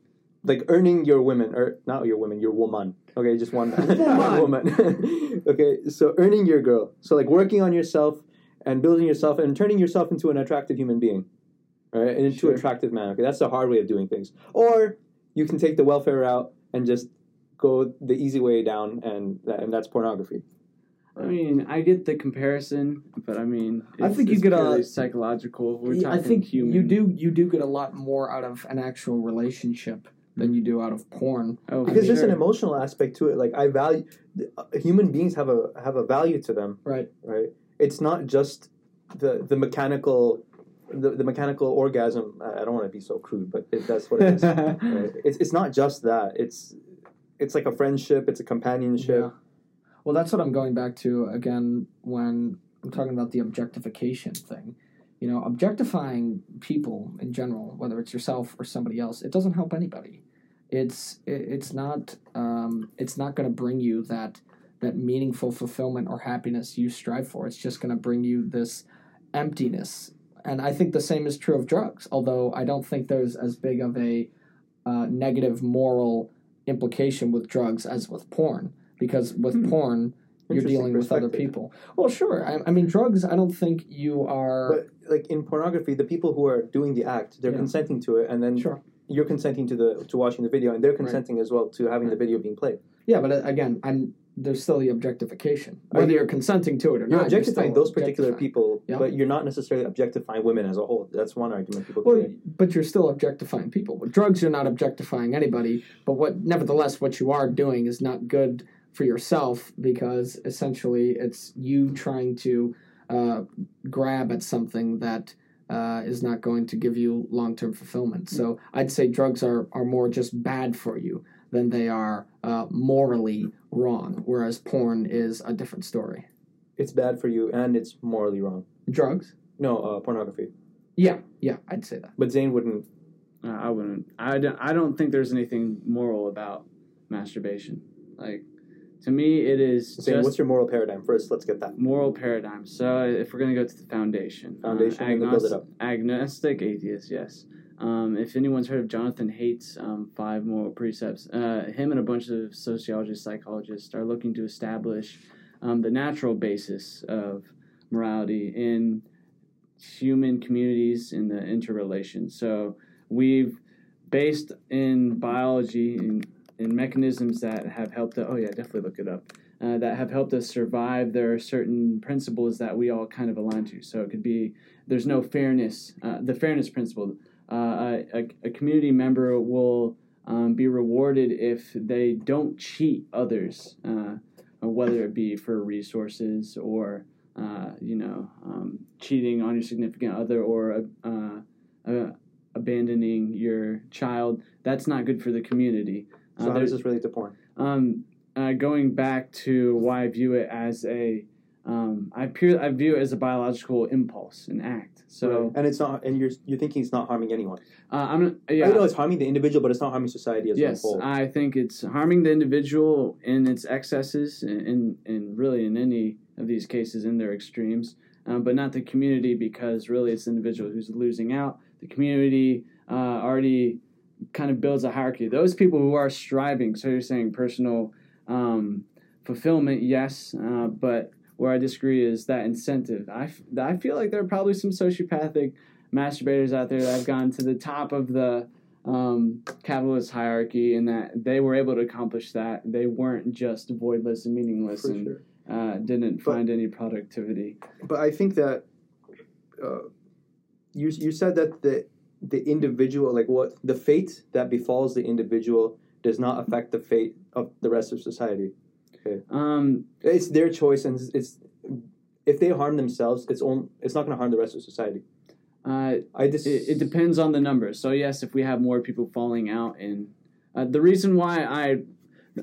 A: like earning your women or not your women, your woman. Okay, just one one (laughs) (laughs) woman. okay, so earning your girl. So like working on yourself and building yourself and turning yourself into an attractive human being, right? And into
B: Sure.
A: an attractive man. Okay, that's the hard way of doing things. Or you can take the welfare route and just go the easy way down, and and that's pornography.
B: I mean, I get the comparison, but I mean,
C: I think you
B: it's
C: get a-
B: purely psychological. We're
C: Yeah,
B: talking
C: I think
B: human.
C: you do you do get a lot more out of an actual relationship than you do out of porn.
B: Oh, for
A: because there's an emotional aspect to it. Like I value uh, human beings have a have a value to them,
C: Right.
A: right? It's not just the the mechanical the, the mechanical orgasm. I don't want to be so crude, but it, that's what it is. (laughs) right? It's it's not just that. It's it's like a friendship. It's a companionship.
C: Yeah. Well, that's what I'm going back to again when I'm talking about the objectification thing. You know, objectifying people in general, whether it's yourself or somebody else, it doesn't help anybody. It's it, it's not um, it's not going to bring you that that meaningful fulfillment or happiness you strive for. It's just going to bring you this emptiness. And I think the same is true of drugs. Although I don't think there's as big of a uh, negative moral implication with drugs as with porn because with
A: Hmm.
C: porn you're dealing with other people. Well, sure. I, I mean, drugs. I don't think you are.
A: But like in pornography, the people who are doing the act, they're
C: Yeah.
A: consenting to it, and then
C: sure.
A: you're consenting to the to watching the video, and they're consenting as well to having the video being played.
C: Yeah, but uh, again, I'm there's still the objectification. Whether
A: you-
C: you're consenting to it or
A: You're
C: not,
A: objectifying
C: still
A: those particular people,
C: Yeah.
A: but you're not necessarily objectifying women as a whole. That's one argument people
C: Well,
A: make.
C: but you're still objectifying people. With drugs, you're not objectifying anybody. But what, nevertheless, what you are doing is not good for yourself because essentially it's you trying to uh, grab at something that uh, is not going to give you long term fulfillment. So I'd say drugs are, are more just bad for you than they are uh, morally wrong, whereas porn is a different story.
A: It's bad for you, and it's morally wrong.
C: Drugs?
A: No, uh, pornography.
C: Yeah, yeah, I'd say that.
A: But Zane wouldn't.
B: Uh, I wouldn't. I don't. I don't think there's anything moral about masturbation. Like, to me, it is
A: Zane,
B: just
A: what's your moral paradigm? First, let's get that.
B: moral paradigm. So, if we're gonna go to the foundation,
A: Foundation,
B: uh,
A: and then build it up.
B: agnostic atheist, yes. Um, if anyone's heard of Jonathan Haidt's um, five moral precepts, uh, him and a bunch of sociologists, psychologists are looking to establish um, the natural basis of morality in human communities in the interrelation. So we've based in biology in, in mechanisms that have helped. Us, oh yeah, definitely look it up. Uh, that have helped us survive. There are certain principles that we all kind of align to. So it could be there's no fairness. Uh, the fairness principle. Uh, a, a community member will um, be rewarded if they don't cheat others, uh, whether it be for resources or uh, you know um, cheating on your significant other or uh, uh, abandoning your child. That's not good for the community.
A: So how does this relate to porn?
B: um, uh, going back to why I view it as a, um, I pure, I view it as a biological impulse, an act. So
A: Right. and it's not, and you're you're thinking it's not harming anyone.
B: uh, I'm yeah.
A: I know it's harming the individual, but it's not harming society as
B: yes,
A: a whole.
B: I think it's harming the individual in its excesses, and and really in any of these cases in their extremes, um, but not the community because really it's the individual who's losing out. The community uh, already kind of builds a hierarchy. Those people who are striving, so you're saying personal um, fulfillment, yes, uh, but where I disagree is that incentive. I, I feel like there are probably some sociopathic masturbators out there that have gone to the top of the um, capitalist hierarchy and that they were able to accomplish that. They weren't just voidless and meaningless
A: for
B: and
A: sure.
B: uh, didn't
A: But-
B: find any productivity.
A: But I think that uh, you you said that the the individual, like what the fate that befalls the individual, does not affect the fate of the rest of society.
B: Um,
A: It's their choice, and it's, it's if they harm themselves, it's on, it's not going to harm the rest of society.
B: uh,
A: I
B: it, it depends on the numbers. So yes, if we have more people falling out, and uh, the reason why I,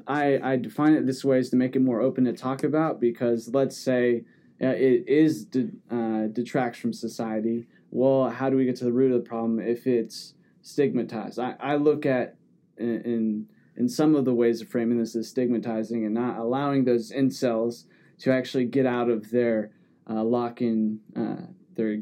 B: I I define it this way is to make it more open to talk about. Because let's say uh, it is de- uh, detracts from society. Well, how do we get to the root of the problem if it's stigmatized? I, I look at in, in in some of the ways of framing this is stigmatizing and not allowing those incels to actually get out of their uh, lock in uh, their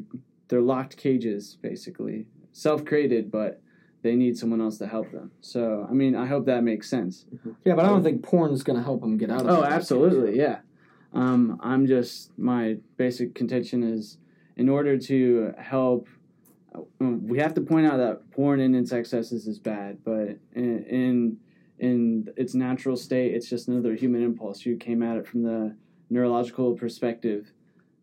B: they're locked cages basically. Self-created but they need someone else to help them. So i mean i hope that makes sense.
C: Yeah, but I don't think porn's going to help them get out of
B: oh absolutely yeah. Um, i'm just my basic contention is in order to help um, we have to point out that porn in its excesses is bad but in, in in its natural state it's just another human impulse you came at it from the neurological perspective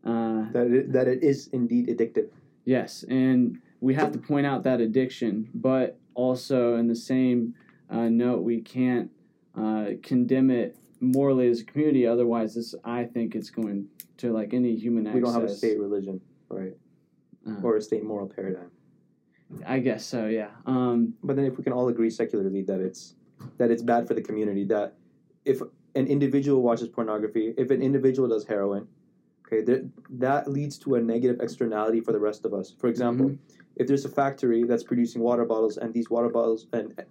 B: uh,
A: that it, that it is indeed addictive.
B: Yes, and we have to point out that addiction, but also in the same uh, note, we can't uh, condemn it morally as a community. Otherwise, this I think it's going to like any human access.
A: We don't have a state religion, right,
B: Uh,
A: or a state moral paradigm.
B: I guess so. Yeah. Um,
A: But then, if we can all agree secularly that it's that it's bad for the community, that if an individual watches pornography, if an individual does heroin, okay, that that leads to a negative externality for the rest of us. For example, mm-hmm. if there's a factory that's producing water bottles, and these water bottles, and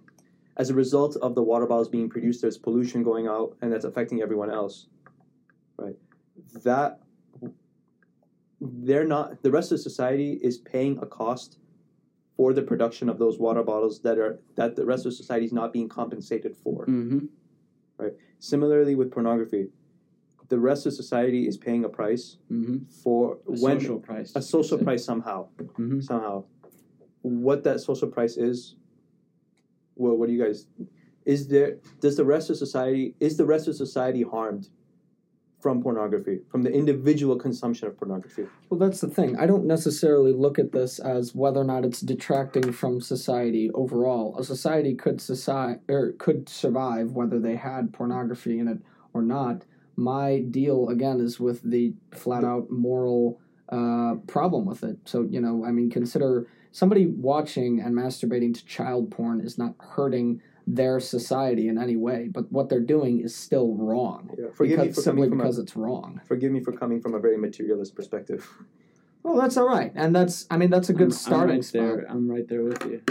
A: as a result of the water bottles being produced, there's pollution going out, and that's affecting everyone else, right? That they're not the rest of society is paying a cost for the production of those water bottles that are that the rest of society is not being compensated for.
B: Mm-hmm.
A: Similarly with pornography, the rest of society is paying a price
B: Mm-hmm.
A: for
B: A
A: when
B: social price.
A: a social price somehow
B: Mm-hmm.
A: somehow. What that social price is, well, what do you guys? Is there does the rest of society is the rest of society harmed from pornography from the individual consumption of pornography?
C: Well, that's the thing. I don't necessarily look at this as whether or not it's detracting from society overall. A society could society or could survive whether they had pornography in it or not. My deal again is with the flat out moral uh, problem with it. So you know, I mean, consider somebody watching and masturbating to child porn is not hurting their society in any way, but what they're doing is still wrong.
A: Forgive me
C: because,
A: for
C: simply
A: coming from
C: because
A: a,
C: it's wrong.
A: forgive me for coming from a very materialist perspective.
C: Well, that's all right, and that's I mean that's a good
B: I'm,
C: starting
B: I'm right
C: spot.
B: There. I'm right there with you.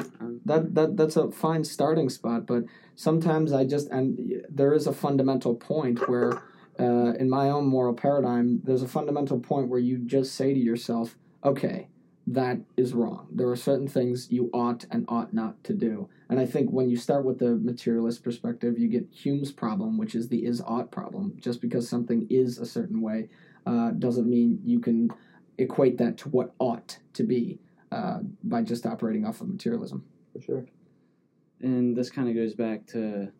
C: That that that's a fine starting spot, but sometimes I just and there is a fundamental point where, uh, in my own moral paradigm, there's a fundamental point where you just say to yourself, okay, that is wrong. There are certain things you ought and ought not to do, and I think when you start with the materialist perspective, you get Hume's problem, which is the is ought problem. Just because something is a certain way, uh, doesn't mean you can equate that to what ought to be uh, by just operating off of materialism.
A: For sure.
B: and this kind of goes back to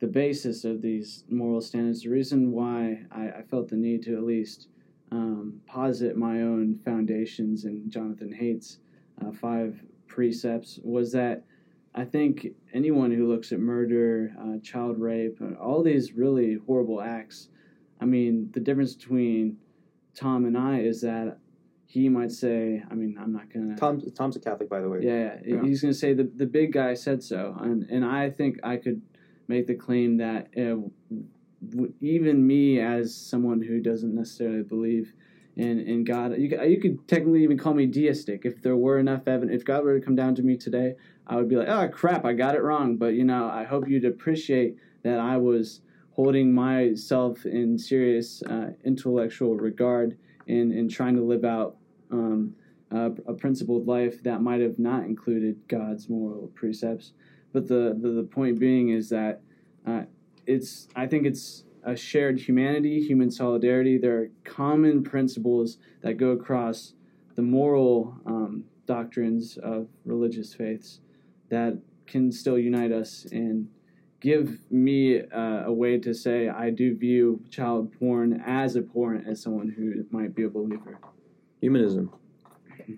B: the basis of these moral standards. The reason why I, I felt the need to at least um, posit my own foundations in Jonathan Haidt's uh, five precepts was that I think anyone who looks at murder, uh, child rape, all these really horrible acts, I mean, the difference between Tom and I is that he might say, I mean, I'm not gonna.
A: Tom Tom's a Catholic, by the way.
B: Yeah, yeah. He's going to say the the big guy said so, and and I think I could make the claim that uh, w- even me, as someone who doesn't necessarily believe in in God, you could, you could technically even call me deistic if there were enough evidence. If God were to come down to me today, I would be like, oh crap, I got it wrong. But you know, I hope you'd appreciate that I was holding myself in serious uh, intellectual regard in in trying to live out. Um, a principled life that might have not included God's moral precepts. But the, the, the point being is that uh, it's I think it's a shared humanity, human solidarity. There are common principles that go across the moral um, doctrines of religious faiths that can still unite us and give me uh, a way to say I do view child porn as abhorrent as someone who might be a believer.
A: Humanism.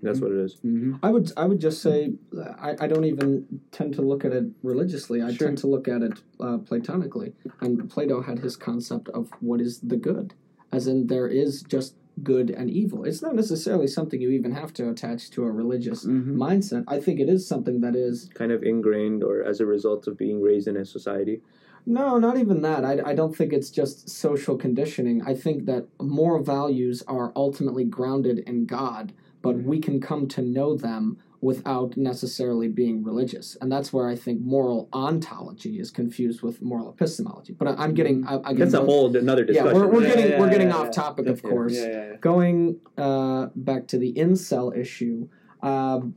A: That's what it is.
B: Mm-hmm.
C: I would I would just say I, I don't even tend to look at it religiously. I
B: Sure.
C: tend to look at it uh, platonically. And Plato had his concept of what is the good, as in there is just good and evil. It's not necessarily something you even have to attach to a religious
B: Mm-hmm.
C: mindset. I think it is something that is
A: Kind of ingrained or as a result of being raised in a society.
C: No, not even that. I, I don't think it's just social conditioning. I think that moral values are ultimately grounded in God, but we can come to know them without necessarily being religious. And that's where I think moral ontology is confused with moral epistemology. But I, I'm getting. I, I
A: That's a whole another
C: Yeah,
A: discussion.
C: we're, we're
B: Yeah,
C: getting
B: yeah,
C: we're getting
B: yeah,
C: off
B: yeah.
C: topic, of course.
B: Yeah, yeah, yeah.
C: Going uh, back to the incel issue, um,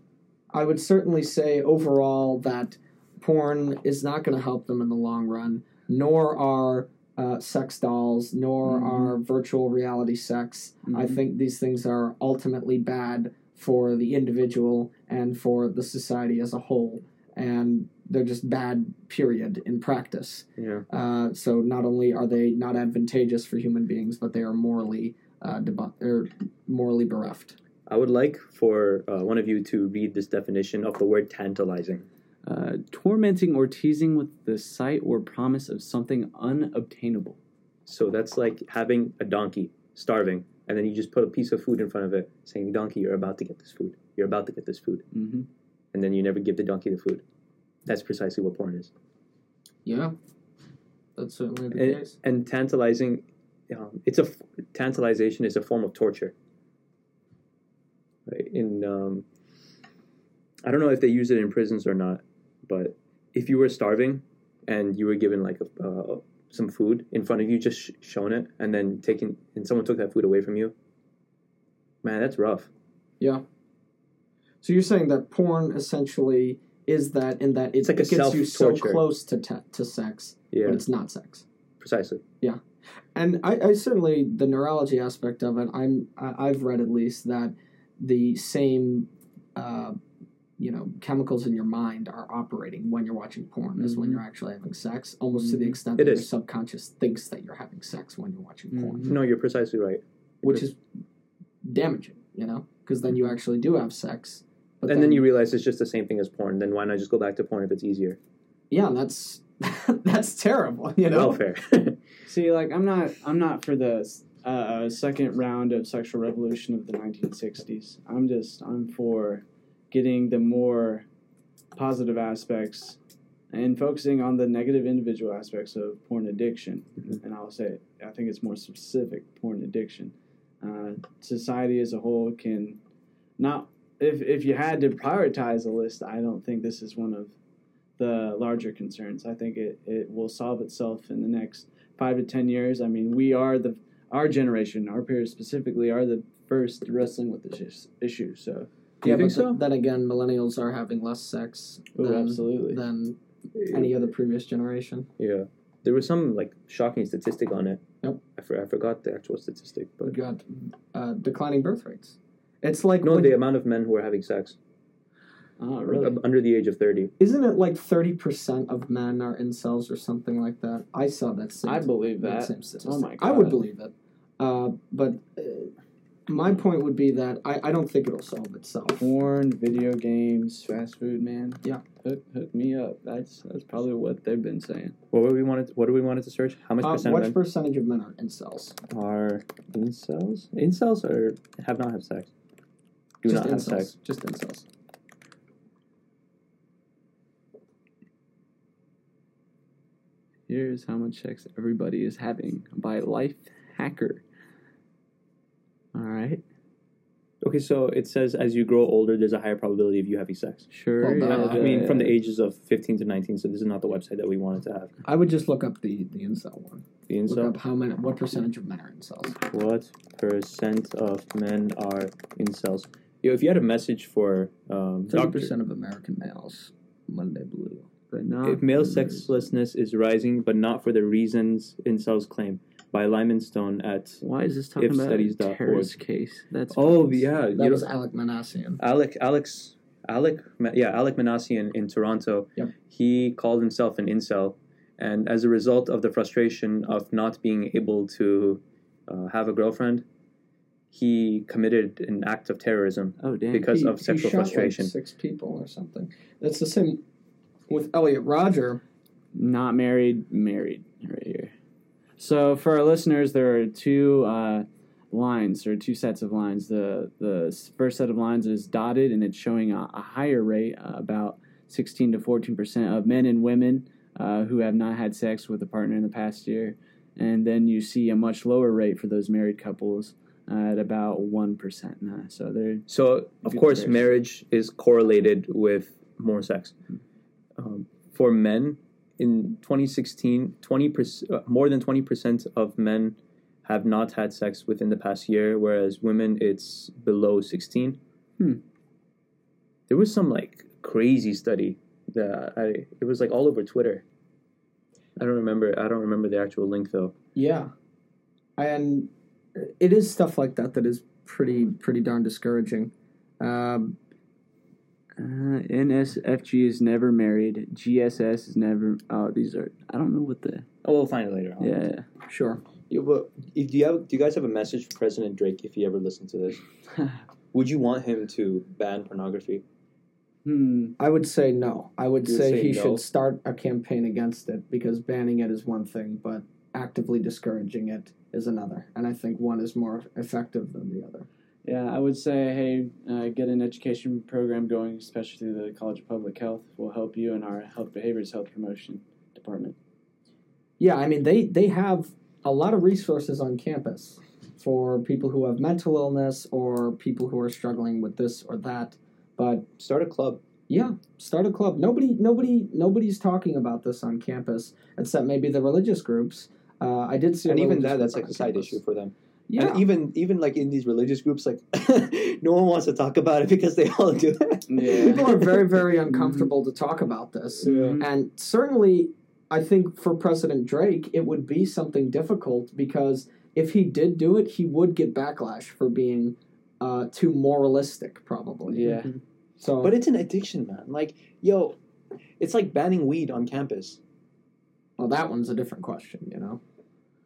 C: I would certainly say overall that porn is not going to help them in the long run, nor are uh, sex dolls, nor
B: Mhm.
C: are virtual reality sex. I
B: Mhm.
C: think these things are ultimately bad for the individual and for the society as a whole. And they're just bad, period, in practice.
A: Yeah.
C: Uh, so not only are they not advantageous for human beings, but they are morally uh, debu- or morally bereft.
A: I would like for uh, one of you to read this definition of the word tantalizing.
B: Uh, tormenting or teasing with the sight or promise of something unobtainable.
A: So that's like having a donkey starving, and then you just put a piece of food in front of it, saying, "Donkey, you're about to get this food. You're about to get this food,"
B: Mm-hmm.
A: and then you never give the donkey the food. That's precisely what porn is.
C: Yeah, that's certainly the
A: And,
C: case.
A: and tantalizing, um, it's a tantalization is a form of torture. Right? In um, I don't know if they use it in prisons or not, but if you were starving and you were given like a, uh, some food in front of you, just sh- shown it, and then taken, and someone took that food away from you, man, that's rough. Yeah.
C: So you're saying that porn essentially is that in that it,
A: It's like
C: it gets you so close to te- to sex,
A: Yeah,
C: but it's not sex.
A: precisely.
C: Yeah, and I, I certainly the neurology aspect of it. I'm I, I've read at least that the same, uh, you know, chemicals in your mind are operating when you're watching porn as when
B: Mhm.
C: you're actually having sex, almost to the
B: Mhm.
C: extent
A: It
C: that your subconscious thinks that you're having sex when you're watching porn,
B: Mhm.
A: No, you're precisely right.
C: which is damaging. You know, because then you actually do have sex. But
A: and then you realize it's just the same thing as porn. Then why not just go back to porn if it's easier?
C: yeah, that's (laughs) that's terrible. You know,
A: Welfare. (laughs)
B: See, like I'm not, I'm not for the uh, second round of sexual revolution of the 1960s. I'm just, I'm for getting the more positive aspects and focusing on the negative individual aspects of porn addiction.
A: Mhm.
B: And I'll say, I think it's more specific porn addiction. Uh, society as a whole can not. If, if you had to prioritize a list, I don't think this is one of the larger concerns. I think it, it will solve itself in the next five to ten years. I mean, we are the our generation, our peers specifically, are the first wrestling with this issue. So,
A: Do you think so?
C: th- then again, millennials are having less sex
B: oh,
C: than,
B: absolutely.
C: than any other previous generation.
A: Yeah, there was some like shocking statistic on it.
C: Yep.
A: I, for, I forgot the actual statistic,
C: We
A: but
C: got uh, declining birth rates. It's like
A: no, the amount of men who are having sex
B: Oh, really?
A: uh, under the age of thirty.
C: isn't it like thirty percent of men are incels or something like that? I saw that. Same,
B: I believe
C: that
B: that.
C: same statistic.
B: Oh my god.
C: I would believe it, uh, but uh, my point would be that I, I don't think it'll solve itself.
B: Porn, video games, fast food, man.
C: Yeah.
B: Hook, hook me up. That's that's probably what they've been saying.
A: What were we wanted? What do we wanted to search? How much
C: Uh,
A: percent
C: what
A: of men
C: percentage of men are incels?
A: are incels? Incels or have not had sex? Do
C: Just
A: not have
C: incels.
A: sex.
C: Just incels.
B: Here's how much sex everybody is having by Life Hacker. All right.
A: Okay, so it says as you grow older, there's a higher probability of you having sex.
B: Sure.
C: Well,
A: Uh, I mean, from the ages of 15 to 19. So this is not the website that we wanted to have.
C: I would just look up the the incel one.
A: The
C: Look
A: incel.
C: up how many, what percentage of men are incels.
A: What percent of men are incels? Yo, if you had a message for um,
C: Thirty
A: doctor,
C: percent of American males, Monday Blue.
B: but not
A: if male sexlessness is rising, but not for the reasons incels claim, by Lyman Stone at
B: Why is this talking about
A: ifstudies.org.
B: a terrorist case? That's
A: oh
B: fucking
A: yeah, you
C: That
A: know,
C: was Alek Minassian.
A: Alec Alex Alec yeah Alek Minassian in Toronto.
C: Yep.
A: He called himself an incel, and as a result of the frustration of not being able to uh, have a girlfriend, he committed an act of terrorism
B: Oh damn.
A: because
C: He-
A: of sexual
C: he shot,
A: frustration.
C: Like six people or something. That's the same with Elliot Rodger.
B: not married, married right here. So for our listeners, there are two uh, lines or two sets of lines. The the first set of lines is dotted and it's showing a, a higher rate, uh, about sixteen to fourteen percent of men and women uh, who have not had sex with a partner in the past year, and then you see a much lower rate for those married couples uh, at about one percent. Uh, so they're
A: So of course, marriage is correlated with more sex. Um, for men, in 2016, 20 uh, more than 20 percent of men have not had sex within the past year, whereas women it's below 16.
B: Hmm.
A: There was some like crazy study that I it was like all over Twitter. I don't remember. I don't remember the actual link though.
C: Yeah, and it is stuff like that that is pretty pretty darn discouraging. Um,
B: Uh, NSFG is never married. GSS is never. Oh, these are. I don't know what the.
A: Oh, we'll find it later. On.
B: Yeah.
C: sure.
A: Yeah, well, if, do you have? Do you guys have a message for President Drake if he ever listened to this? (laughs) Would you want him to ban pornography?
B: hmm.
C: I would say no. I would
A: would
C: say,
A: say
C: he
A: no?
C: should start a campaign against it because banning it is one thing, but actively discouraging it is another. And I think one is more effective than the other.
B: Yeah, I would say, hey, uh, get an education program going, especially through the College of Public Health. Will help you in our health behaviors health promotion department.
C: Yeah, I mean they they have a lot of resources on campus for people who have mental illness or people who are struggling with this or that. But
A: Start a club.
C: yeah, start a club. Nobody nobody nobody's talking about this on campus except maybe the religious groups. Uh, I did see, a
A: and even that, that's like a side
C: campus.
A: issue for them.
C: Yeah.
A: And even even like in these religious groups, like (laughs) no one wants to talk about it because they all do it.
B: Yeah.
C: People are very, very uncomfortable to talk about this.
B: Mhm.
C: And certainly, I think for President Drake, it would be something difficult because if he did do it, he would get backlash for being uh, too moralistic, probably.
B: Yeah.
C: So,
A: But it's an addiction, man. Like, yo, it's like banning weed on campus.
C: well, that one's a different question, you know.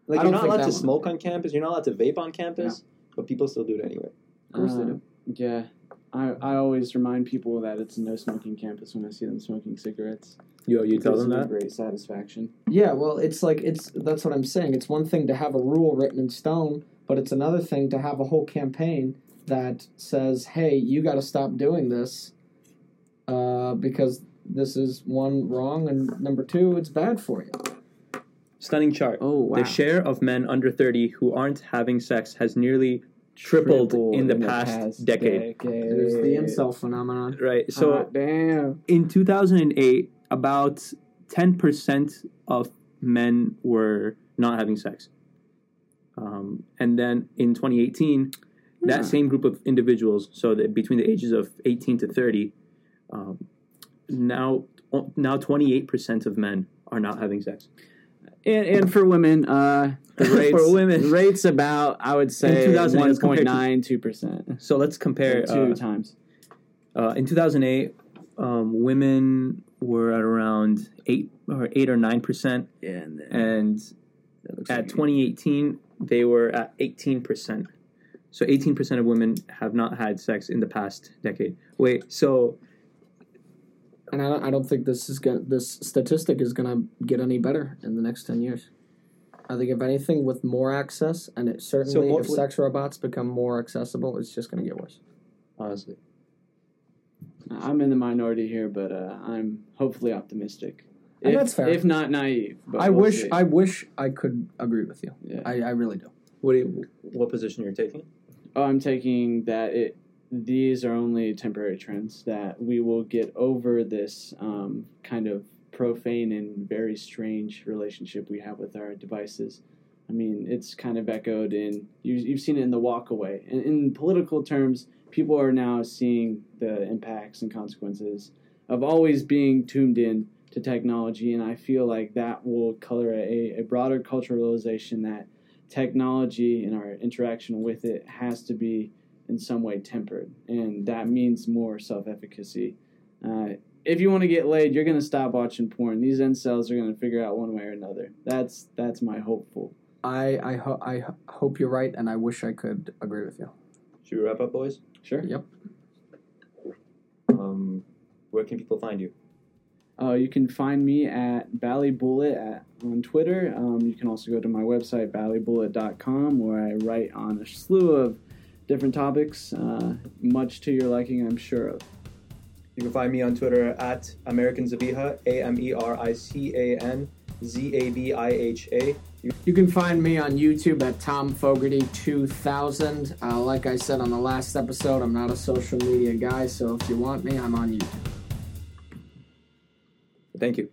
A: Like you're
C: don't
A: allowed to smoke on campus. You're not allowed to vape on campus. But people still do it anyway.
C: Of course they
B: Uh,
C: do.
B: Yeah. I, I always remind people that it's a no smoking campus when I see them smoking cigarettes.
A: Yo, you tell them that.
B: Great satisfaction.
C: Yeah, well, it's like it's that's what I'm saying. It's one thing to have a rule written in stone, but it's another thing to have a whole campaign that says, "Hey, you got to stop doing this uh, because this is one wrong, and number two, it's bad for you."
A: Stunning chart.
B: Oh wow.
A: The share of men under 30 who aren't having sex has nearly tripled in the past decade.
C: There's the incel phenomenon.
A: right. So
B: Hot damn.
A: in 2008, about 10% of men were not having sex. Um, and then in 2018, that
B: Hmm.
A: same group of individuals, so that between the ages of 18 to 30, um, now now 28% of men are not having sex.
B: And, and for women, uh, the (laughs) rates,
A: For women.
B: rates about I would say
A: 2008
B: one
A: to-
B: nine two percent.
A: So let's compare.
B: Two
A: uh,
B: times.
A: Uh, in 2008, um, women were at around eight or eight or nine percent,
B: Yeah, and
A: and at 2018 they were at 18 percent. So 18 percent of women have not had sex in the past decade. Wait, so
C: And I don't, I don't think this is gonna, this statistic is going to get any better in the next ten years. I think if anything, with more access, and it certainly
A: more-
C: if sex robots become more accessible, it's just going to get worse.
A: honestly,
B: I'm in the minority here, but uh, I'm hopefully optimistic. If,
C: that's fair.
B: If not naive. But
C: I
B: we'll
C: wish
B: see.
C: I wish I could agree with you.
B: Yeah.
C: I, I really do.
A: what do you, what position you're taking?
B: Oh, I'm taking that it. These are only temporary trends. That we will get over this um, kind of profane and very strange relationship we have with our devices. I mean, it's kind of echoed in you, you've seen it in the walk away. In, in political terms, people are now seeing the impacts and consequences of always being tuned in to technology, and I feel like that will color a, a broader cultural realization that technology and our interaction with it has to be in some way tempered, and that means more self-efficacy. Uh, if you want to get laid, you're gonna stop watching porn. These incels are gonna figure out one way or another. That's that's my hopeful.
C: I I, ho- I hope you're right, and I wish I could agree with you.
A: Should we wrap up, boys?
B: Sure.
C: Yep.
A: Um, where can people find you?
B: Uh, you can find me at Ballybullet at, on Twitter. Um, you can also go to my website, ballybullet.com, where I write on a slew of different topics, uh, much to your liking, I'm sure of.
A: You can find me on Twitter at American Zabiha, A M E R I C A N Z A B I H A.
C: You can find me on YouTube at Tom Fogarty 2000. Uh, like I said on the last episode, I'm not a social media guy, so if you want me, I'm on YouTube.
A: Thank you.